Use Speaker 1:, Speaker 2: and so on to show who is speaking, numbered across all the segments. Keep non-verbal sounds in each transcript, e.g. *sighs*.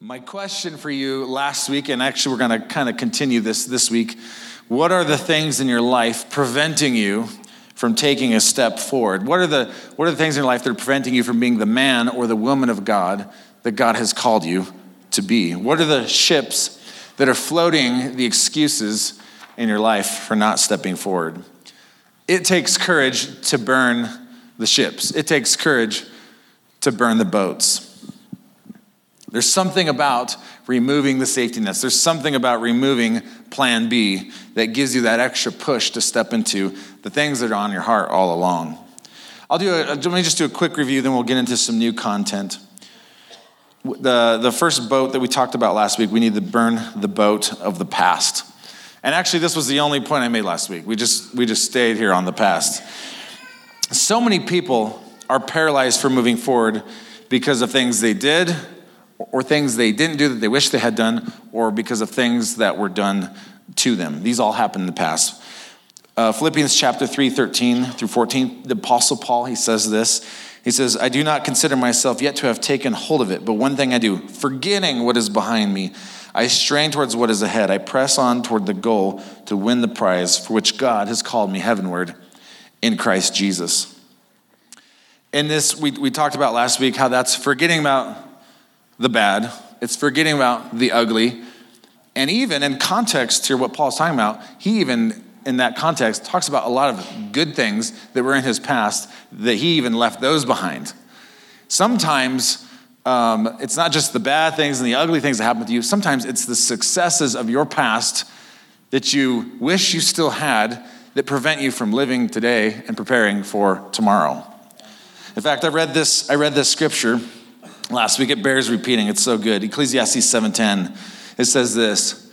Speaker 1: My question for you last week, and actually we're going to kind of continue this this week. What are the things in your life preventing you from taking a step forward? What are the what are the things in your life that are preventing you from being the man or the woman of God that God has called you to be? What are the ships that are floating the excuses in your life for not stepping forward? It takes courage to burn the ships. It takes courage to burn the boats. There's something about removing the safety nets. There's something about removing plan B that gives you that extra push to step into the things that are on your heart all along. I'll do a, let me just do a quick review, then we'll get into some new content. The, the first boat that we talked about last week, we need to burn the boat of the past. And actually, this was the only point I made last week. We just, we just stayed here on the past. So many people are paralyzed from moving forward because of things they did or things they didn't do that they wish they had done, or because of things that were done to them. These all happened in the past. Uh, Philippians chapter 3, 13 through 14, the Apostle Paul, he says this. He says, I do not consider myself yet to have taken hold of it, but one thing I do, forgetting what is behind me, I strain towards what is ahead. I press on toward the goal to win the prize for which God has called me heavenward in Christ Jesus. In this, we, we talked about last week how that's forgetting about the bad, it's forgetting about the ugly. And even in context here, what Paul's talking about, he even in that context talks about a lot of good things that were in his past that he even left those behind. Sometimes um, it's not just the bad things and the ugly things that happen to you, sometimes it's the successes of your past that you wish you still had that prevent you from living today and preparing for tomorrow. In fact, I read this, I read this scripture last week. It bears repeating. It's so good. Ecclesiastes 7:10. It says this: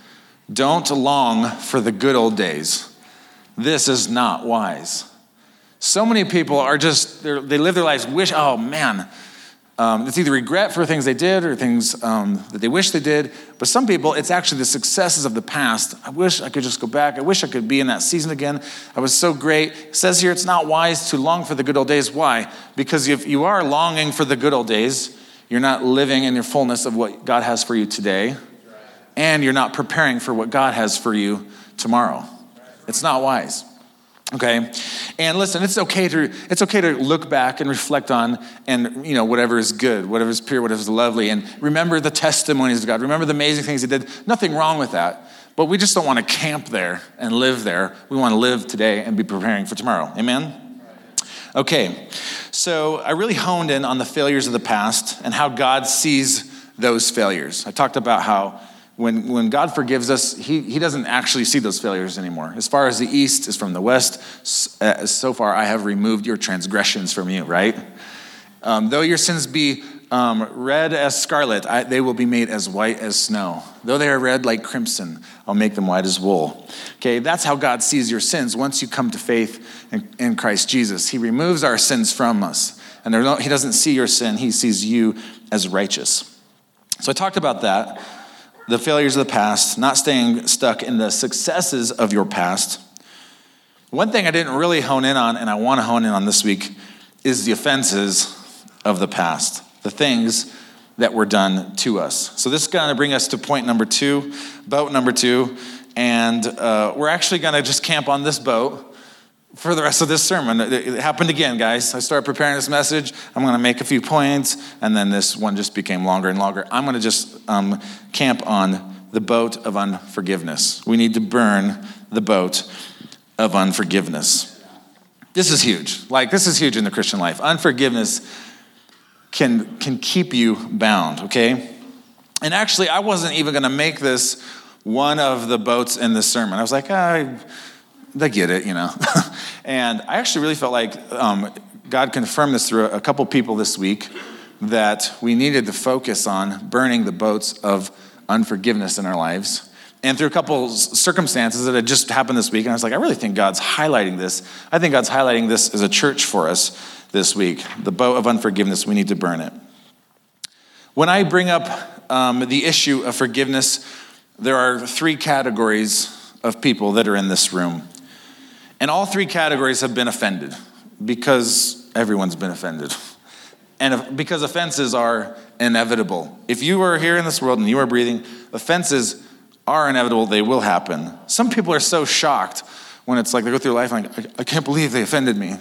Speaker 1: "Don't long for the good old days. This is not wise." So many people are just they live their lives wish. Oh man, um, it's either regret for things they did or things um, that they wish they did. But some people, it's actually the successes of the past. I wish I could just go back. I wish I could be in that season again. I was so great. It says here it's not wise to long for the good old days. Why? Because if you are longing for the good old days, you're not living in your fullness of what God has for you today, and you're not preparing for what God has for you tomorrow. It's not wise. Okay? And listen, it's okay to it's okay to look back and reflect on and you know whatever is good, whatever is pure, whatever is lovely and remember the testimonies of God. Remember the amazing things he did. Nothing wrong with that. But we just don't want to camp there and live there. We want to live today and be preparing for tomorrow. Amen. Okay, so I really honed in on the failures of the past and how God sees those failures. I talked about how when, when God forgives us, he, he doesn't actually see those failures anymore. As far as the east is from the west, uh, so far I have removed your transgressions from you, right? Um, though your sins be um, red as scarlet, I, they will be made as white as snow. Though they are red like crimson, I'll make them white as wool. Okay, that's how God sees your sins once you come to faith in, in Christ Jesus. He removes our sins from us. And no, He doesn't see your sin, He sees you as righteous. So I talked about that the failures of the past, not staying stuck in the successes of your past. One thing I didn't really hone in on, and I want to hone in on this week, is the offenses of the past the things that were done to us. So, this is going to bring us to point number two, boat number two. And uh, we're actually going to just camp on this boat for the rest of this sermon. It happened again, guys. I started preparing this message. I'm going to make a few points, and then this one just became longer and longer. I'm going to just um, camp on the boat of unforgiveness. We need to burn the boat of unforgiveness. This is huge. Like, this is huge in the Christian life. Unforgiveness can, can keep you bound, okay? And actually, I wasn't even going to make this one of the boats in this sermon. I was like, I, I get it, you know. *laughs* and I actually really felt like um, God confirmed this through a couple people this week that we needed to focus on burning the boats of unforgiveness in our lives. And through a couple circumstances that had just happened this week, and I was like, I really think God's highlighting this. I think God's highlighting this as a church for us this week. The boat of unforgiveness, we need to burn it. When I bring up um, the issue of forgiveness, there are three categories of people that are in this room. And all three categories have been offended because everyone's been offended. And because offenses are inevitable. If you are here in this world and you are breathing, offenses are inevitable, they will happen. Some people are so shocked when it's like they go through life like, I, I can't believe they offended me.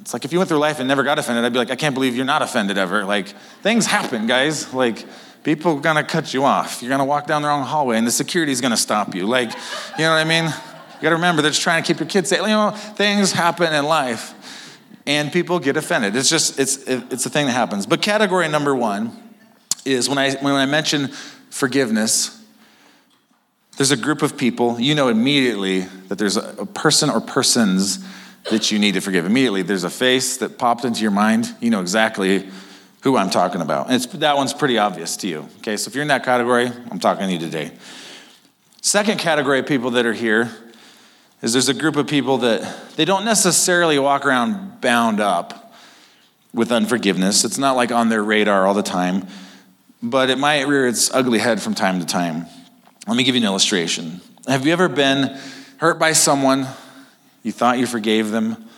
Speaker 1: It's like if you went through life and never got offended, I'd be like, I can't believe you're not offended ever. Like, things happen, guys. Like, people are gonna cut you off. You're gonna walk down the wrong hallway and the security's gonna stop you. Like, you know what I mean? You gotta remember they're just trying to keep your kids safe. You know, things happen in life and people get offended. It's just, it's, it's a thing that happens. But category number one is when I, when I mention forgiveness, there's a group of people, you know immediately that there's a person or persons that you need to forgive. Immediately, there's a face that popped into your mind. You know exactly who I'm talking about. And that one's pretty obvious to you. Okay, so if you're in that category, I'm talking to you today. Second category of people that are here is there's a group of people that they don't necessarily walk around bound up with unforgiveness. It's not like on their radar all the time, but it might rear its ugly head from time to time. Let me give you an illustration. Have you ever been hurt by someone? You thought you forgave them,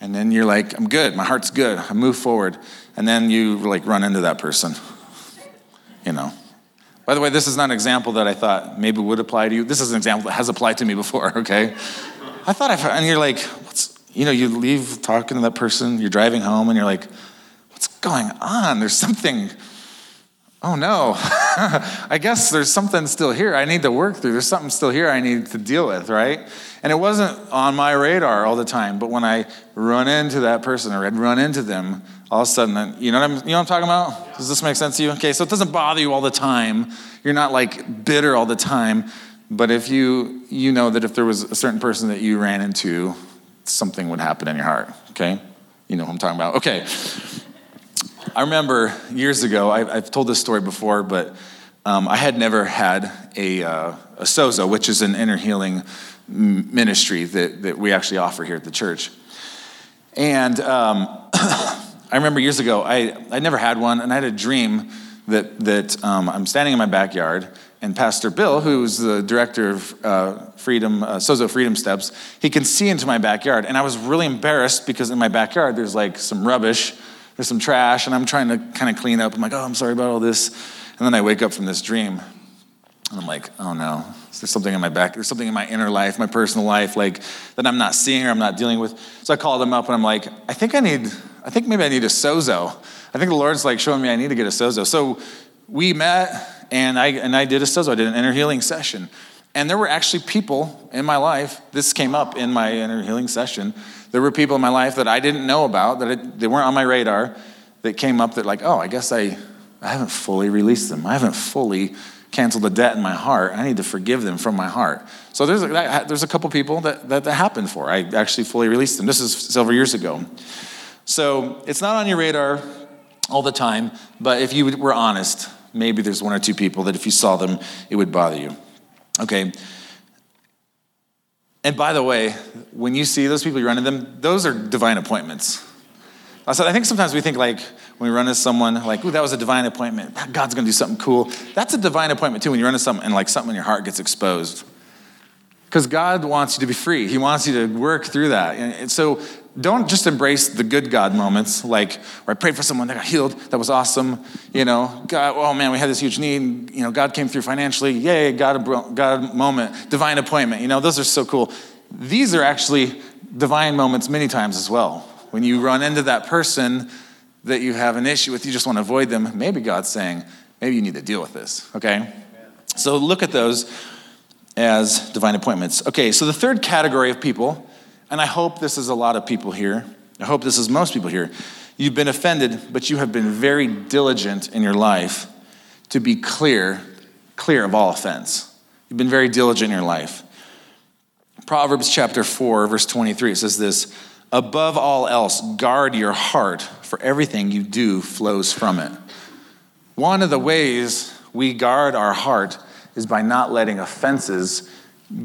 Speaker 1: and then you're like, I'm good, my heart's good, I move forward. And then you like run into that person. You know. By the way, this is not an example that I thought maybe would apply to you. This is an example that has applied to me before, *laughs* okay? I thought I, and you're like, what's, you know, you leave talking to that person, you're driving home, and you're like, what's going on? There's something oh no, *laughs* I guess there's something still here I need to work through. There's something still here I need to deal with, right? And it wasn't on my radar all the time, but when I run into that person or I'd run into them, all of a sudden, you know what I'm, you know what I'm talking about? Does this make sense to you? Okay, so it doesn't bother you all the time. You're not like bitter all the time, but if you you know that if there was a certain person that you ran into, something would happen in your heart. Okay, you know what I'm talking about. Okay. I remember years ago, I, have told this story before, but um, I had never had a, uh, a sozo, which is an inner healing ministry that, that we actually offer here at the church. And um, *coughs* I remember years ago, I, I never had one, and I had a dream that, that um, I'm standing in my backyard, and Pastor Bill, who's the director of uh, Freedom, uh, Sozo Freedom Steps, he can see into my backyard. And I was really embarrassed because in my backyard, there's like some rubbish there's some trash, and I'm trying to kind of clean up. I'm like, oh, I'm sorry about all this. And then I wake up from this dream, and I'm like, oh no, there's something in my back. There's something in my inner life, my personal life, like that I'm not seeing or I'm not dealing with. So I called him up, and I'm like, I think I need, I think maybe I need a sozo. I think the Lord's like showing me I need to get a sozo. So we met, and I and I did a sozo. I did an inner healing session. And there were actually people in my life, this came up in my inner healing session, there were people in my life that I didn't know about, that they weren't on my radar, that came up that, like, oh, I guess I, I haven't fully released them. I haven't fully canceled the debt in my heart. I need to forgive them from my heart. So there's a, there's a couple people that, that that happened for. I actually fully released them. This is several years ago. So it's not on your radar all the time, but if you were honest, maybe there's one or two people that if you saw them, it would bother you. Okay, and by the way, when you see those people, you run into them, those are divine appointments. So I think sometimes we think like when we run into someone, like, ooh, that was a divine appointment. God's gonna do something cool. That's a divine appointment too when you run into someone and like something in your heart gets exposed. Because God wants you to be free. He wants you to work through that. And so don't just embrace the good God moments, like where I prayed for someone that got healed, that was awesome. You know, God, oh man, we had this huge need. You know, God came through financially. Yay, God, God moment, divine appointment. You know, those are so cool. These are actually divine moments many times as well. When you run into that person that you have an issue with, you just want to avoid them. Maybe God's saying, maybe you need to deal with this. Okay, so look at those as divine appointments. Okay, so the third category of people and I hope this is a lot of people here. I hope this is most people here. You've been offended, but you have been very diligent in your life to be clear, clear of all offense. You've been very diligent in your life. Proverbs chapter 4, verse 23, it says this Above all else, guard your heart, for everything you do flows from it. One of the ways we guard our heart is by not letting offenses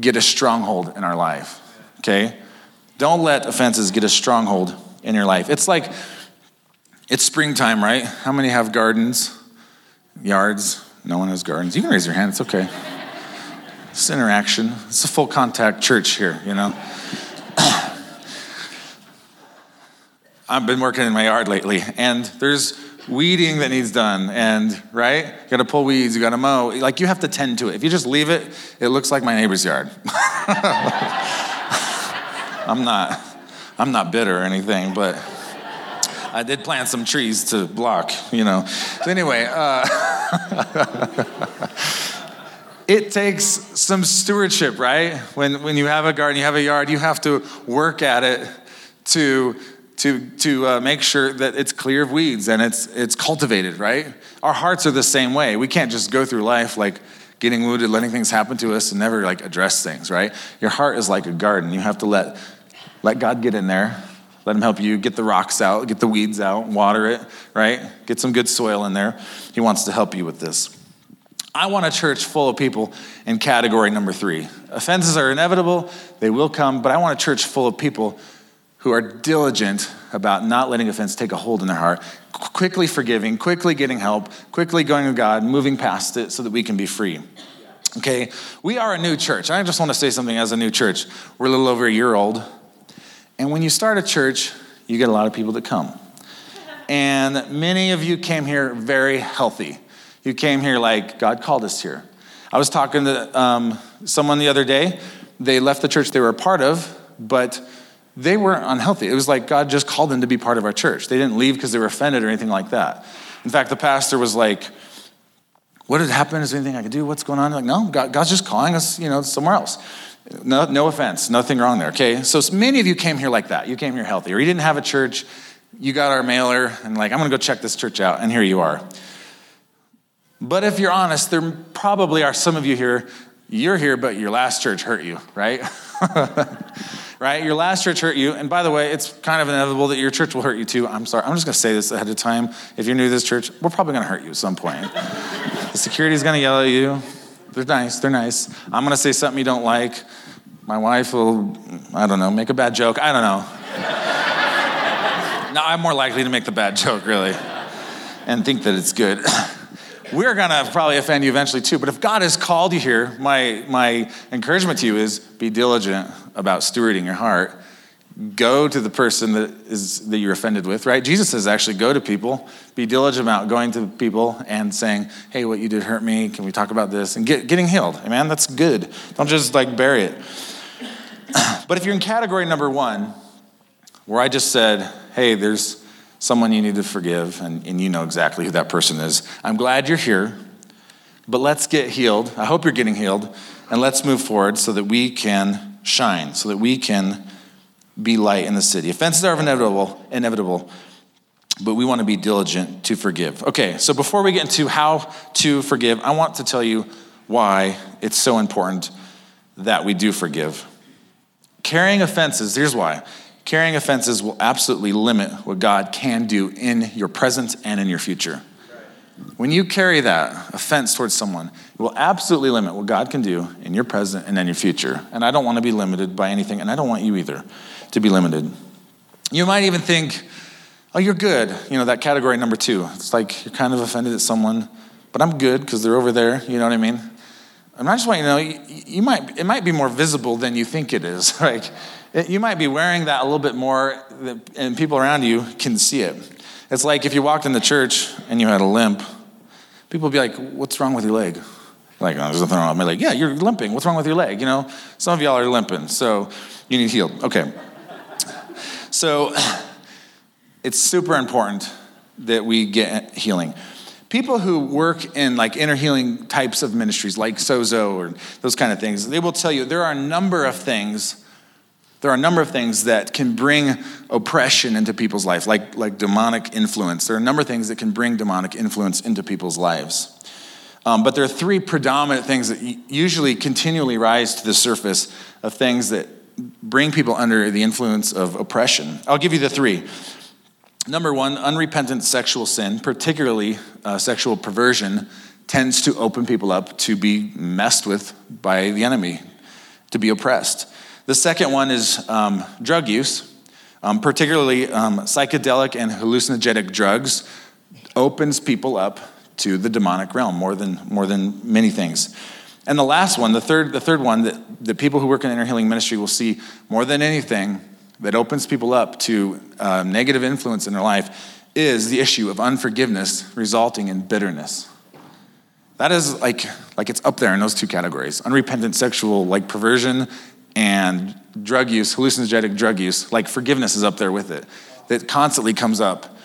Speaker 1: get a stronghold in our life. Okay? Don't let offenses get a stronghold in your life. It's like, it's springtime, right? How many have gardens, yards? No one has gardens. You can raise your hand, it's okay. It's interaction. It's a full contact church here, you know? *coughs* I've been working in my yard lately, and there's weeding that needs done, and right, you got to pull weeds, you got to mow. Like you have to tend to it. If you just leave it, it looks like my neighbor's yard. *laughs* I'm not, I'm not bitter or anything, but I did plant some trees to block, you know. So anyway, uh, *laughs* it takes some stewardship, right? When when you have a garden, you have a yard, you have to work at it to to, to uh, make sure that it's clear of weeds and it's, it's cultivated, right? Our hearts are the same way. We can't just go through life like getting wounded, letting things happen to us, and never like address things, right? Your heart is like a garden. You have to let, let God get in there, let Him help you get the rocks out, get the weeds out, water it, right? Get some good soil in there. He wants to help you with this. I want a church full of people in category number three. Offenses are inevitable, they will come, but I want a church full of people who are diligent about not letting offense take a hold in their heart, quickly forgiving, quickly getting help, quickly going to God, moving past it so that we can be free. Okay, we are a new church. I just want to say something as a new church. We're a little over a year old. And when you start a church, you get a lot of people that come. And many of you came here very healthy. You came here like God called us here. I was talking to um, someone the other day. They left the church they were a part of, but they weren't unhealthy. It was like God just called them to be part of our church. They didn't leave because they were offended or anything like that. In fact, the pastor was like, What had happened? Is there anything I could do? What's going on? like, no, God, God's just calling us, you know, somewhere else. No, no offense, nothing wrong there, okay? So many of you came here like that. You came here healthy, or you didn't have a church, you got our mailer, and like, I'm gonna go check this church out, and here you are. But if you're honest, there probably are some of you here, you're here, but your last church hurt you, right? *laughs* right? Your last church hurt you. And by the way, it's kind of inevitable that your church will hurt you too. I'm sorry. I'm just going to say this ahead of time. If you're new to this church, we're probably going to hurt you at some point. the security's going to yell at you. They're nice. They're nice. I'm going to say something you don't like. My wife will, I don't know, make a bad joke. I don't know. *laughs* now I'm more likely to make the bad joke, really, and think that it's good. *laughs* we're going to probably offend you eventually too. But if God has called you here, my, my encouragement to you is be diligent about stewarding your heart. Go to the person that is that you're offended with, right? Jesus says actually go to people, be diligent about going to people and saying, "Hey, what you did hurt me. Can we talk about this?" And get, getting healed. Amen. That's good. Don't just like bury it. *clears throat* but if you're in category number one, where I just said, "Hey, there's someone you need to forgive, and, and you know exactly who that person is. I'm glad you're here, but let's get healed. I hope you're getting healed, and let's move forward so that we can shine, so that we can be light in the city. Offenses are inevitable, inevitable, but we want to be diligent to forgive. Okay, so before we get into how to forgive, I want to tell you why it's so important that we do forgive. Carrying offenses, here's why. Carrying offenses will absolutely limit what God can do in your present and in your future. When you carry that offense towards someone, it will absolutely limit what God can do in your present and in your future. And I don't want to be limited by anything, and I don't want you either to be limited. You might even think, oh, you're good. You know, that category number two. It's like you're kind of offended at someone, but I'm good because they're over there. You know what I mean? And I just want you to know, you, you might, it might be more visible than you think it is. *laughs* like, you might be wearing that a little bit more, and people around you can see it. It's like if you walked in the church and you had a limp, people would be like, What's wrong with your leg? Like, oh, there's nothing wrong with my leg. Yeah, you're limping. What's wrong with your leg? You know, some of y'all are limping, so you need healed. Okay. So *sighs* it's super important that we get healing. People who work in like inner healing types of ministries, like Sozo or those kind of things, they will tell you there are a number of things there are a number of things that can bring oppression into people's life, like, like demonic influence. There are a number of things that can bring demonic influence into people's lives. Um, but there are three predominant things that usually continually rise to the surface of things that bring people under the influence of oppression. I'll give you the three. Number one, unrepentant sexual sin, particularly uh, sexual perversion, tends to open people up to be messed with by the enemy, to be oppressed. The second one is um, drug use, um, particularly um, psychedelic and hallucinogenic drugs, opens people up to the demonic realm more than, more than many things. And the last one, the third, the third one that, that people who work in inner healing ministry will see more than anything that opens people up to uh, negative influence in their life is the issue of unforgiveness resulting in bitterness. That is like, like it's up there in those two categories unrepentant sexual like perversion and drug use, hallucinogenic drug use. Like forgiveness is up there with it. That constantly comes up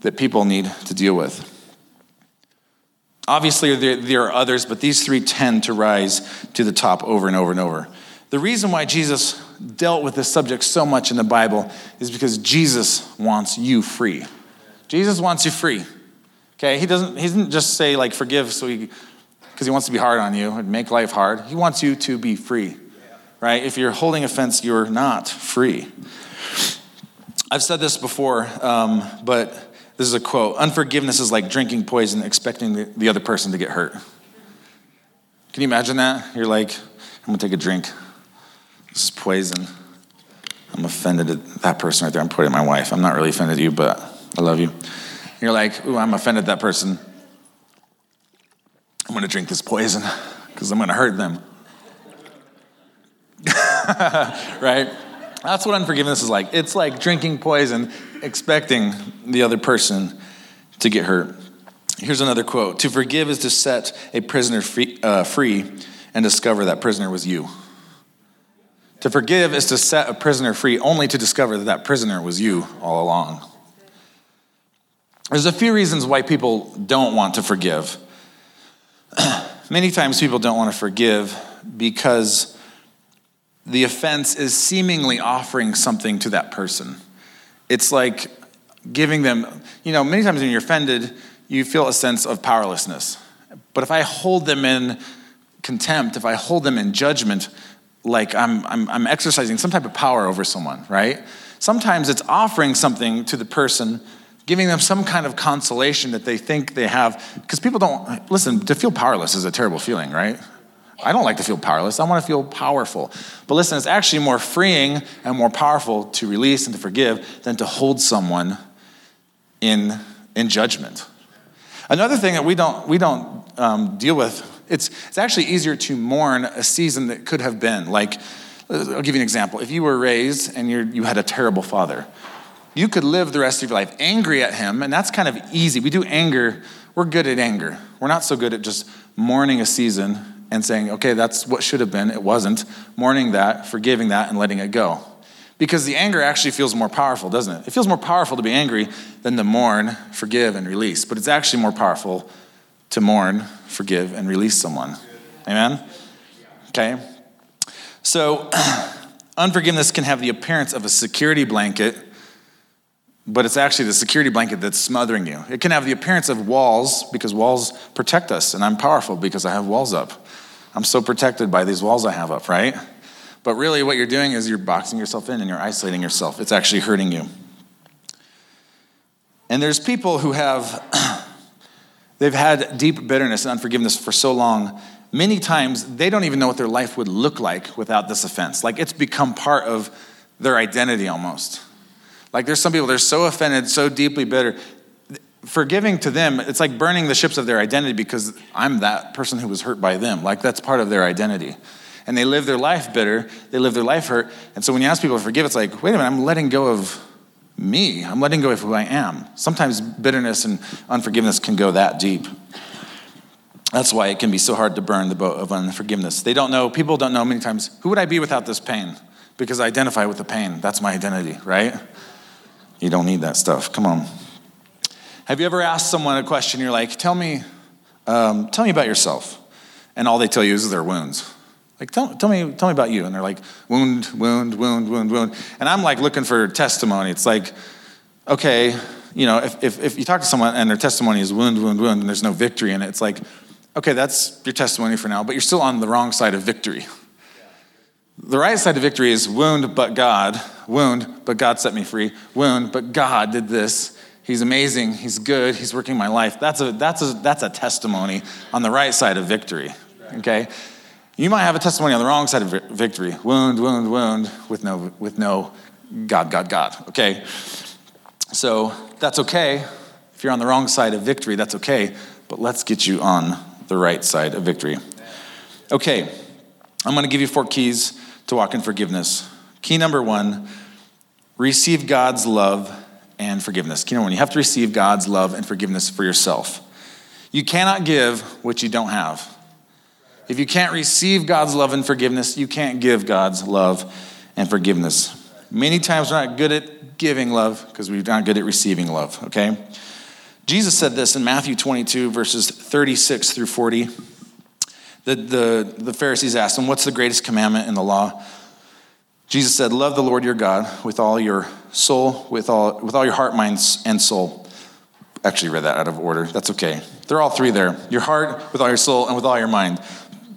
Speaker 1: that people need to deal with. Obviously, there, there are others, but these three tend to rise to the top over and over and over. The reason why Jesus dealt with this subject so much in the Bible is because Jesus wants you free. Jesus wants you free. Okay, he doesn't, he doesn't just say, like, forgive so he, because he wants to be hard on you and make life hard. He wants you to be free, right? If you're holding offense, you're not free. I've said this before, um, but this is a quote Unforgiveness is like drinking poison, expecting the, the other person to get hurt. Can you imagine that? You're like, I'm gonna take a drink. This is poison. I'm offended at that person right there. I'm putting my wife. I'm not really offended at you, but I love you. You're like, ooh, I'm offended at that person. I'm gonna drink this poison because I'm gonna hurt them. *laughs* right? That's what unforgiveness is like. It's like drinking poison, expecting the other person to get hurt. Here's another quote To forgive is to set a prisoner free, uh, free and discover that prisoner was you. To forgive is to set a prisoner free only to discover that that prisoner was you all along. There's a few reasons why people don't want to forgive. *clears throat* Many times people don't want to forgive because the offense is seemingly offering something to that person. It's like giving them, you know, many times when you're offended, you feel a sense of powerlessness. But if I hold them in contempt, if I hold them in judgment, like I'm, I'm, I'm exercising some type of power over someone, right? Sometimes it's offering something to the person, giving them some kind of consolation that they think they have. Because people don't, listen, to feel powerless is a terrible feeling, right? I don't like to feel powerless. I want to feel powerful. But listen, it's actually more freeing and more powerful to release and to forgive than to hold someone in, in judgment. Another thing that we don't, we don't um, deal with it's, it's actually easier to mourn a season that could have been. Like, I'll give you an example. If you were raised and you had a terrible father, you could live the rest of your life angry at him, and that's kind of easy. We do anger, we're good at anger. We're not so good at just mourning a season and saying, okay, that's what should have been, it wasn't. Mourning that, forgiving that, and letting it go. Because the anger actually feels more powerful, doesn't it? It feels more powerful to be angry than to mourn, forgive, and release. But it's actually more powerful to mourn, forgive, and release someone. Amen? Okay? So, *clears throat* unforgiveness can have the appearance of a security blanket, but it's actually the security blanket that's smothering you. It can have the appearance of walls because walls protect us, and I'm powerful because I have walls up. I'm so protected by these walls I have up, right? But really, what you're doing is you're boxing yourself in and you're isolating yourself. It's actually hurting you. And there's people who have *clears throat* They've had deep bitterness and unforgiveness for so long. Many times, they don't even know what their life would look like without this offense. Like it's become part of their identity almost. Like there's some people, they're so offended, so deeply bitter. Forgiving to them, it's like burning the ships of their identity because I'm that person who was hurt by them. Like that's part of their identity. And they live their life bitter, they live their life hurt. And so when you ask people to forgive, it's like, wait a minute, I'm letting go of me. I'm letting go of who I am. Sometimes bitterness and unforgiveness can go that deep. That's why it can be so hard to burn the boat of unforgiveness. They don't know, people don't know many times, who would I be without this pain? Because I identify with the pain. That's my identity, right? You don't need that stuff. Come on. Have you ever asked someone a question? You're like, tell me, um, tell me about yourself. And all they tell you is their wounds. Like, tell, tell, me, tell me about you. And they're like, wound, wound, wound, wound, wound. And I'm like looking for testimony. It's like, okay, you know, if, if, if you talk to someone and their testimony is wound, wound, wound, and there's no victory in it, it's like, okay, that's your testimony for now, but you're still on the wrong side of victory. The right side of victory is wound, but God. Wound, but God set me free. Wound, but God did this. He's amazing. He's good. He's working my life. That's a, that's a, that's a testimony on the right side of victory. Okay? You might have a testimony on the wrong side of victory wound, wound, wound, with no, with no God, God, God. Okay? So that's okay. If you're on the wrong side of victory, that's okay. But let's get you on the right side of victory. Okay, I'm going to give you four keys to walk in forgiveness. Key number one receive God's love and forgiveness. You know, when you have to receive God's love and forgiveness for yourself. You cannot give what you don't have. If you can't receive God's love and forgiveness, you can't give God's love and forgiveness. Many times we're not good at giving love because we're not good at receiving love, okay? Jesus said this in Matthew 22, verses 36 through 40. The, the, the Pharisees asked him, What's the greatest commandment in the law? Jesus said, Love the Lord your God with all your soul, with all, with all your heart, mind, and soul. Actually, read that out of order. That's okay. They're all three there. Your heart, with all your soul, and with all your mind.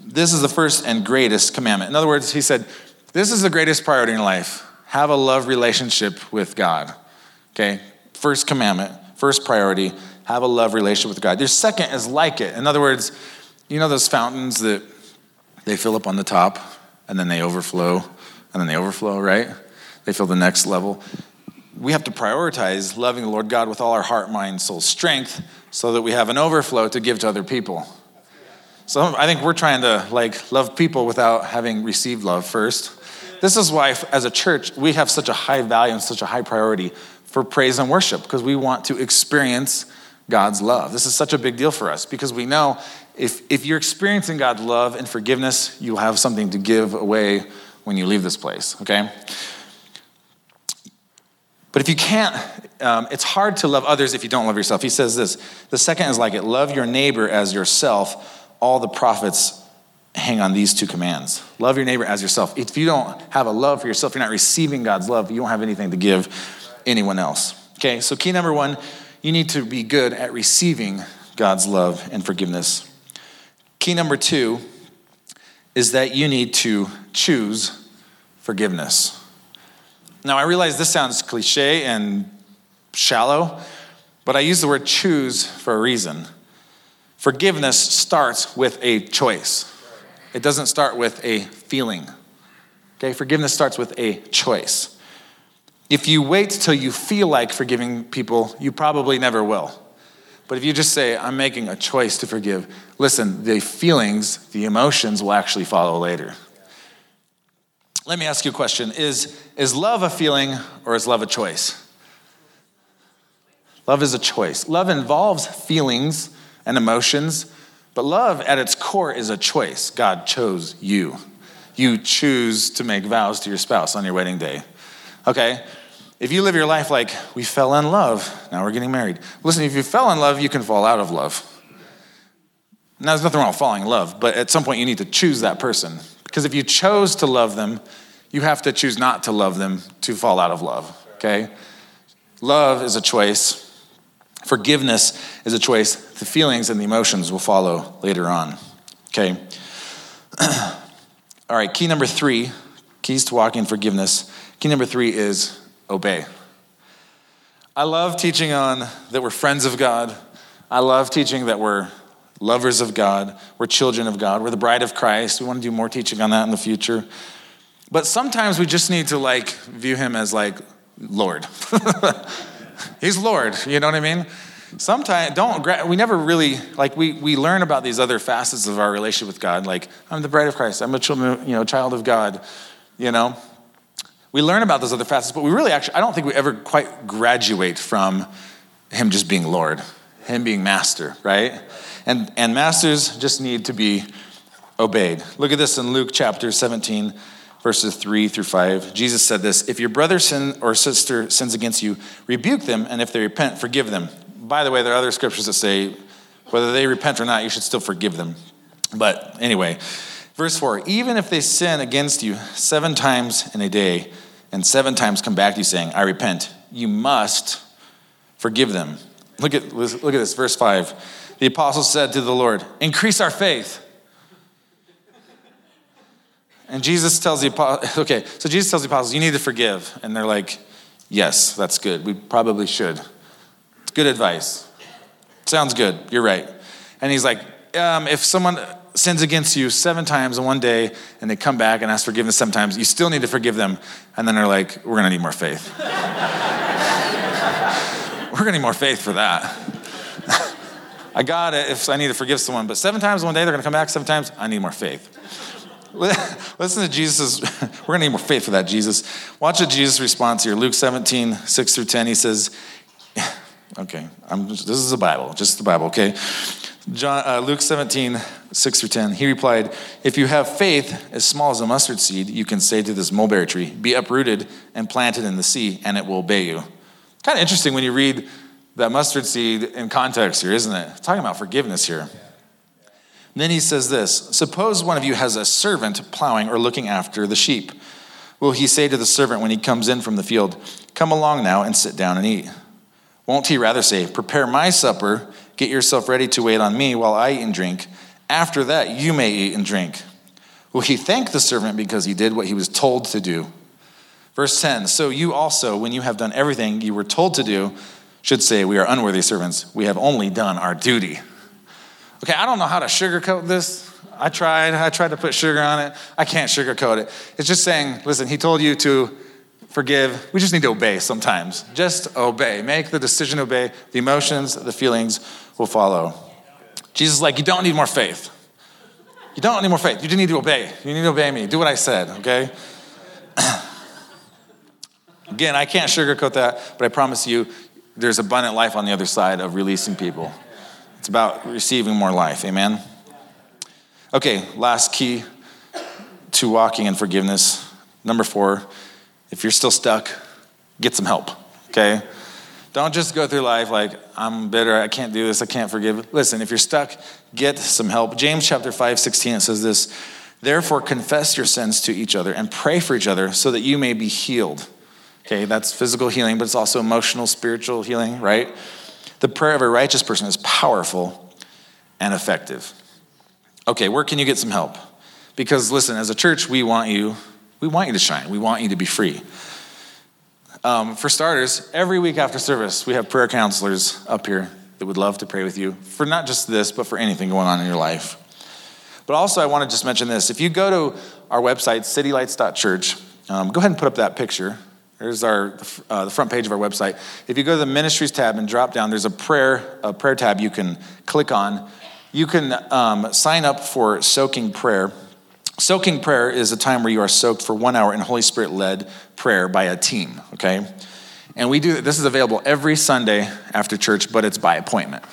Speaker 1: This is the first and greatest commandment. In other words, he said, This is the greatest priority in life. Have a love relationship with God. Okay? First commandment, first priority, have a love relationship with God. Your second is like it. In other words, you know those fountains that they fill up on the top and then they overflow and then they overflow, right? They fill the next level. We have to prioritize loving the Lord God with all our heart, mind, soul, strength so that we have an overflow to give to other people. So I think we're trying to like love people without having received love first. This is why as a church we have such a high value and such a high priority for praise and worship because we want to experience God's love. This is such a big deal for us because we know if, if you're experiencing God's love and forgiveness, you'll have something to give away when you leave this place, okay? But if you can't, um, it's hard to love others if you don't love yourself. He says this the second is like it love your neighbor as yourself. All the prophets hang on these two commands love your neighbor as yourself. If you don't have a love for yourself, you're not receiving God's love, you don't have anything to give anyone else. Okay, so key number one, you need to be good at receiving God's love and forgiveness. Key number two is that you need to choose forgiveness. Now, I realize this sounds cliche and shallow, but I use the word choose for a reason. Forgiveness starts with a choice, it doesn't start with a feeling. Okay, forgiveness starts with a choice. If you wait till you feel like forgiving people, you probably never will. But if you just say, I'm making a choice to forgive, listen, the feelings, the emotions will actually follow later. Let me ask you a question Is, is love a feeling or is love a choice? Love is a choice. Love involves feelings and emotions, but love at its core is a choice. God chose you. You choose to make vows to your spouse on your wedding day. Okay? If you live your life like, we fell in love, now we're getting married. Listen, if you fell in love, you can fall out of love. Now, there's nothing wrong with falling in love, but at some point you need to choose that person. Because if you chose to love them, you have to choose not to love them to fall out of love, okay? Love is a choice. Forgiveness is a choice. The feelings and the emotions will follow later on, okay? *clears throat* All right, key number three, keys to walking in forgiveness. Key number three is obey. I love teaching on that we're friends of God. I love teaching that we're lovers of God. We're children of God. We're the bride of Christ. We want to do more teaching on that in the future. But sometimes we just need to like view him as like Lord. *laughs* He's Lord, you know what I mean? Sometimes don't we never really like we we learn about these other facets of our relationship with God like I'm the bride of Christ. I'm a children, you know, child of God, you know? we learn about those other facets, but we really actually, I don't think we ever quite graduate from him just being Lord, him being master, right? And, and masters just need to be obeyed. Look at this in Luke chapter 17, verses 3 through 5. Jesus said this If your brother sin or sister sins against you, rebuke them, and if they repent, forgive them. By the way, there are other scriptures that say whether they repent or not, you should still forgive them. But anyway, Verse 4 Even if they sin against you seven times in a day, and seven times come back to you saying, I repent, you must forgive them. Look at, look at this, verse 5. The apostle said to the Lord, Increase our faith. And Jesus tells the apostles, *laughs* okay, so Jesus tells the apostles, You need to forgive. And they're like, Yes, that's good. We probably should. It's good advice. Sounds good. You're right. And he's like, um, If someone sins against you seven times in one day and they come back and ask forgiveness seven times, you still need to forgive them. And then they're like, we're going to need more faith. *laughs* we're going to need more faith for that. I got it if I need to forgive someone, but seven times one day they're going to come back seven times, I need more faith. *laughs* Listen to Jesus. *laughs* We're going to need more faith for that, Jesus. Watch what Jesus responds here. Luke 17, 6 through 10. He says, *laughs* okay, just, this is the Bible, just the Bible, okay? John, uh, Luke 17, 6 through 10. He replied, If you have faith as small as a mustard seed, you can say to this mulberry tree, Be uprooted and planted in the sea, and it will obey you. Kind of interesting when you read that mustard seed in context here, isn't it? talking about forgiveness here. Then he says this Suppose one of you has a servant plowing or looking after the sheep. Will he say to the servant when he comes in from the field, Come along now and sit down and eat? Won't he rather say, Prepare my supper, get yourself ready to wait on me while I eat and drink? After that, you may eat and drink. Will he thank the servant because he did what he was told to do? Verse 10 So you also, when you have done everything you were told to do, should say, We are unworthy servants. We have only done our duty. Okay, I don't know how to sugarcoat this. I tried. I tried to put sugar on it. I can't sugarcoat it. It's just saying, listen, he told you to forgive. We just need to obey sometimes. Just obey. Make the decision obey. The emotions, the feelings will follow. Jesus is like, you don't need more faith. You don't need more faith. You just need to obey. You need to obey me. Do what I said, okay? *clears throat* Again, I can't sugarcoat that, but I promise you, there's abundant life on the other side of releasing people. It's about receiving more life. Amen? Okay, last key to walking in forgiveness. Number four, if you're still stuck, get some help. Okay? Don't just go through life like, I'm bitter, I can't do this, I can't forgive. Listen, if you're stuck, get some help. James chapter 5, 16, it says this Therefore, confess your sins to each other and pray for each other so that you may be healed. Okay, that's physical healing, but it's also emotional, spiritual healing, right? The prayer of a righteous person is powerful and effective. Okay, where can you get some help? Because listen, as a church, we want you, we want you to shine. We want you to be free. Um, for starters, every week after service, we have prayer counselors up here that would love to pray with you for not just this, but for anything going on in your life. But also, I want to just mention this. If you go to our website, citylights.church, um, go ahead and put up that picture. There's our uh, the front page of our website. If you go to the ministries tab and drop down, there's a prayer a prayer tab you can click on. You can um, sign up for soaking prayer. Soaking prayer is a time where you are soaked for one hour in Holy Spirit led prayer by a team. Okay, and we do this is available every Sunday after church, but it's by appointment.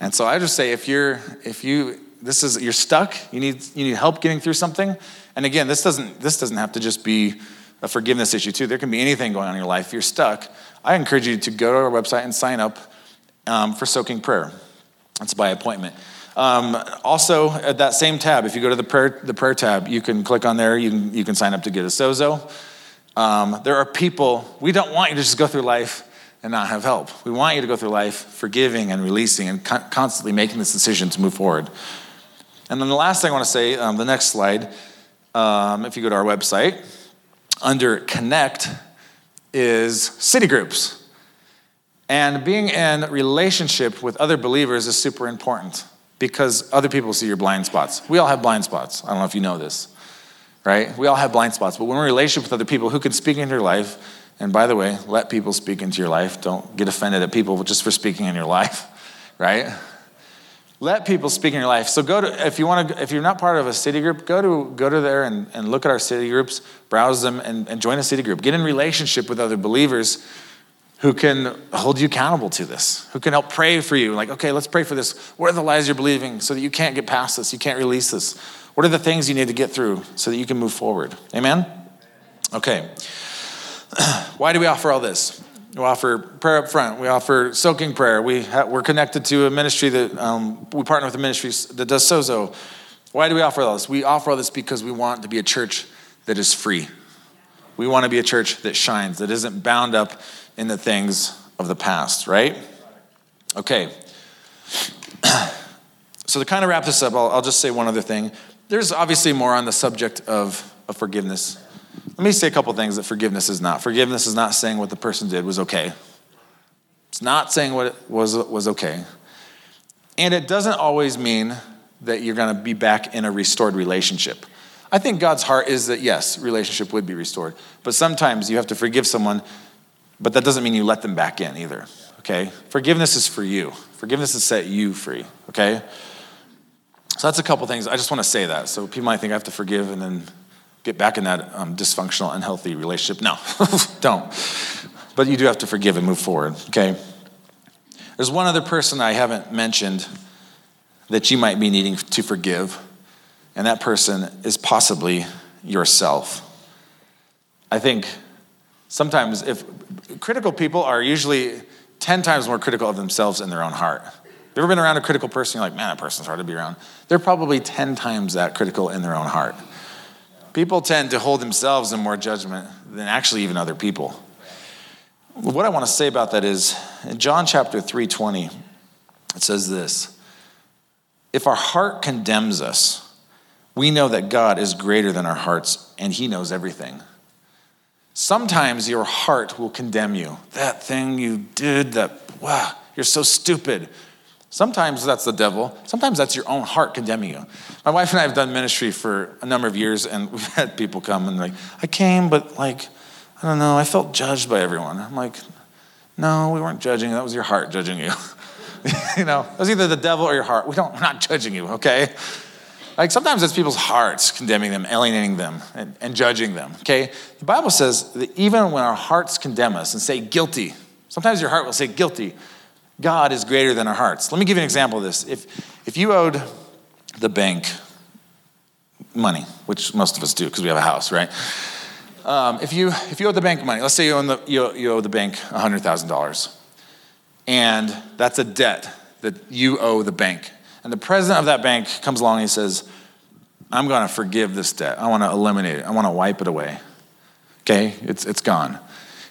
Speaker 1: And so I just say if you're if you this is you're stuck, you need you need help getting through something. And again, this doesn't this doesn't have to just be a forgiveness issue too. There can be anything going on in your life. If you're stuck, I encourage you to go to our website and sign up um, for soaking prayer. It's by appointment. Um, also, at that same tab, if you go to the prayer, the prayer tab, you can click on there. You can, you can sign up to get a sozo. Um, there are people, we don't want you to just go through life and not have help. We want you to go through life forgiving and releasing and constantly making this decision to move forward. And then the last thing I want to say, um, the next slide, um, if you go to our website, under connect is city groups. And being in relationship with other believers is super important because other people see your blind spots. We all have blind spots. I don't know if you know this, right? We all have blind spots, but when we're in relationship with other people who can speak into your life, and by the way, let people speak into your life. Don't get offended at people just for speaking in your life, *laughs* right? Let people speak in your life. So go to if you want to if you're not part of a city group go to go to there and, and look at our city groups browse them and, and join a city group. Get in relationship with other believers who can hold you accountable to this who can help pray for you. Like okay let's pray for this. What are the lies you're believing so that you can't get past this? You can't release this. What are the things you need to get through so that you can move forward? Amen? Okay. *clears throat* Why do we offer all this we offer prayer up front. We offer soaking prayer. We ha- we're connected to a ministry that um, we partner with a ministry that does sozo. Why do we offer all this? We offer all this because we want to be a church that is free. We want to be a church that shines, that isn't bound up in the things of the past, right? Okay. *clears throat* so to kind of wrap this up, I'll, I'll just say one other thing. There's obviously more on the subject of, of forgiveness. Let me say a couple things that forgiveness is not. Forgiveness is not saying what the person did was okay. It's not saying what was, was okay. And it doesn't always mean that you're going to be back in a restored relationship. I think God's heart is that yes, relationship would be restored. But sometimes you have to forgive someone, but that doesn't mean you let them back in either. Okay? Forgiveness is for you. Forgiveness is set you free. Okay? So that's a couple things. I just want to say that. So people might think I have to forgive and then get back in that um, dysfunctional, unhealthy relationship. No, *laughs* don't. But you do have to forgive and move forward, okay? There's one other person I haven't mentioned that you might be needing to forgive, and that person is possibly yourself. I think sometimes if critical people are usually 10 times more critical of themselves in their own heart. You ever been around a critical person? You're like, man, that person's hard to be around. They're probably 10 times that critical in their own heart. People tend to hold themselves in more judgment than actually even other people. What I want to say about that is in John chapter 3:20, it says this: If our heart condemns us, we know that God is greater than our hearts and he knows everything. Sometimes your heart will condemn you. That thing you did, that, wow, you're so stupid. Sometimes that's the devil. Sometimes that's your own heart condemning you. My wife and I have done ministry for a number of years, and we've *laughs* had people come and like, I came, but like, I don't know, I felt judged by everyone. I'm like, no, we weren't judging. That was your heart judging you. *laughs* you know, it was either the devil or your heart. We don't, we're not judging you, okay? Like sometimes it's people's hearts condemning them, alienating them, and, and judging them, okay? The Bible says that even when our hearts condemn us and say guilty, sometimes your heart will say guilty, God is greater than our hearts. Let me give you an example of this. If, if you owed the bank money, which most of us do because we have a house, right? Um, if, you, if you owe the bank money, let's say you, owe the, you, you owe the bank $100,000, and that's a debt that you owe the bank. And the president of that bank comes along and he says, I'm going to forgive this debt. I want to eliminate it. I want to wipe it away. Okay? It's, it's gone.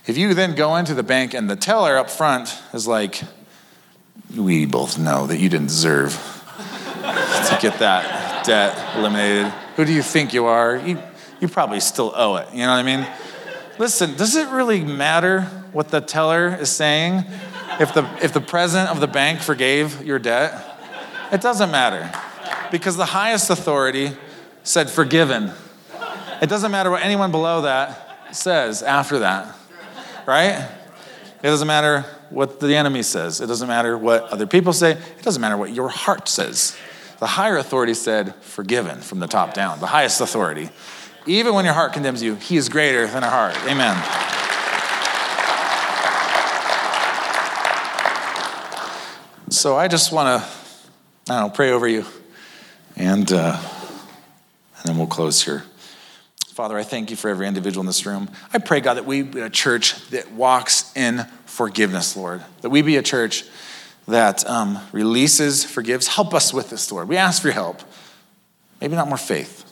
Speaker 1: If you then go into the bank and the teller up front is like, we both know that you didn't deserve to get that debt eliminated. Who do you think you are? You, you probably still owe it. You know what I mean? Listen, does it really matter what the teller is saying if the, if the president of the bank forgave your debt? It doesn't matter because the highest authority said forgiven. It doesn't matter what anyone below that says after that, right? It doesn't matter what the enemy says. It doesn't matter what other people say. It doesn't matter what your heart says. The higher authority said forgiven from the top down, the highest authority. Even when your heart condemns you, he is greater than our heart. Amen. So I just want to I don't know, pray over you. And, uh, and then we'll close here. Father, I thank you for every individual in this room. I pray, God, that we be a church that walks in forgiveness, Lord. That we be a church that um, releases, forgives. Help us with this, Lord. We ask for your help. Maybe not more faith.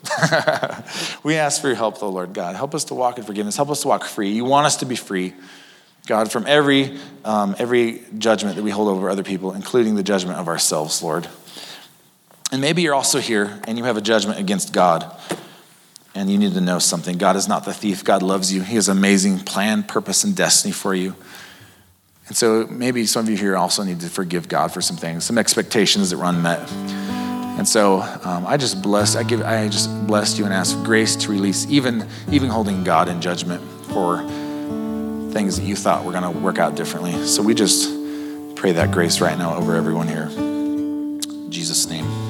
Speaker 1: *laughs* we ask for your help, though, Lord God. Help us to walk in forgiveness. Help us to walk free. You want us to be free. God, from every, um, every judgment that we hold over other people, including the judgment of ourselves, Lord. And maybe you're also here and you have a judgment against God. And you need to know something. God is not the thief. God loves you. He has amazing plan, purpose, and destiny for you. And so maybe some of you here also need to forgive God for some things, some expectations that were unmet. And so um, I just bless, I give, I just bless you and ask grace to release, even, even holding God in judgment for things that you thought were going to work out differently. So we just pray that grace right now over everyone here. In Jesus' name.